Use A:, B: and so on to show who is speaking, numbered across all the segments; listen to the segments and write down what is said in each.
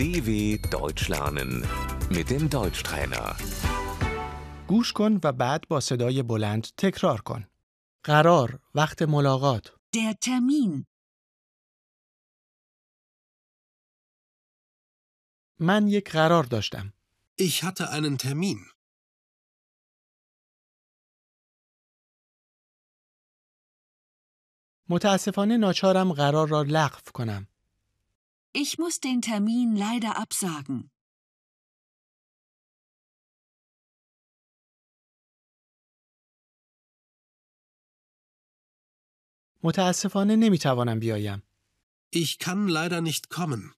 A: DW Deutsch lernen mit dem Deutschtrainer.
B: گوش کن و بعد با صدای بلند تکرار کن. قرار وقت ملاقات
C: Der Termin.
B: من یک قرار داشتم.
D: Ich hatte einen Termin.
B: متاسفانه ناچارم قرار را لغو کنم.
C: Ich muss den Termin leider absagen.
B: متاسفانه نمیتوانم بیایم.
D: Ich kann leider nicht kommen.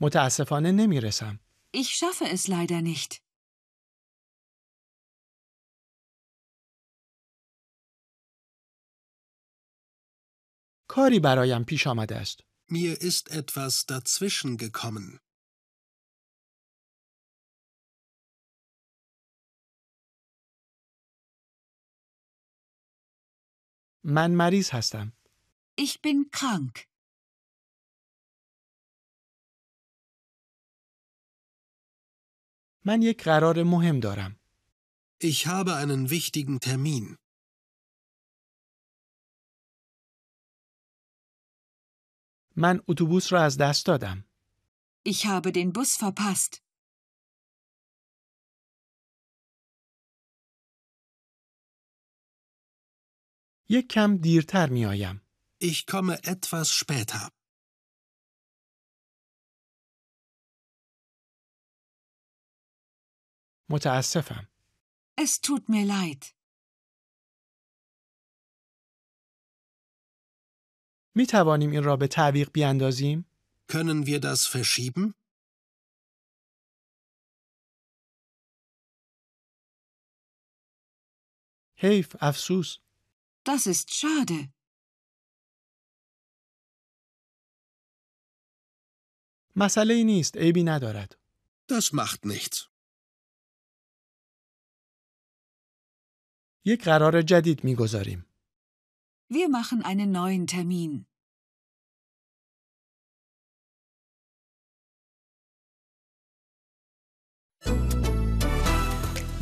B: متاسفانه نمیرسم.
C: Ich schaffe es leider nicht.
B: کاری برایم پیش آمده است.
D: Mir ist etwas dazwischen gekommen.
B: من مریض هستم.
C: Ich bin krank.
B: من یک قرار مهم دارم.
D: Ich habe einen wichtigen Termin.
B: من اتوبوس را از دست دادم.
C: Ich habe den Bus verpasst.
B: یک کم دیرتر می آیم.
D: Ich komme etwas später.
B: متاسفم.
C: Es tut mir leid.
B: می توانیم این را به تعویق بیاندازیم؟
D: Können wir das verschieben?
B: حیف افسوس.
C: Das ist schade.
B: مسئله ای نیست. عیبی ندارد.
D: Das macht nichts.
B: یک قرار جدید می گذاریم.
C: Wir machen einen neuen Termin.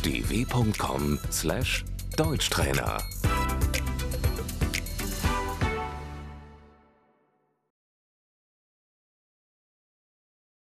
A: dw.com/deutschtrainer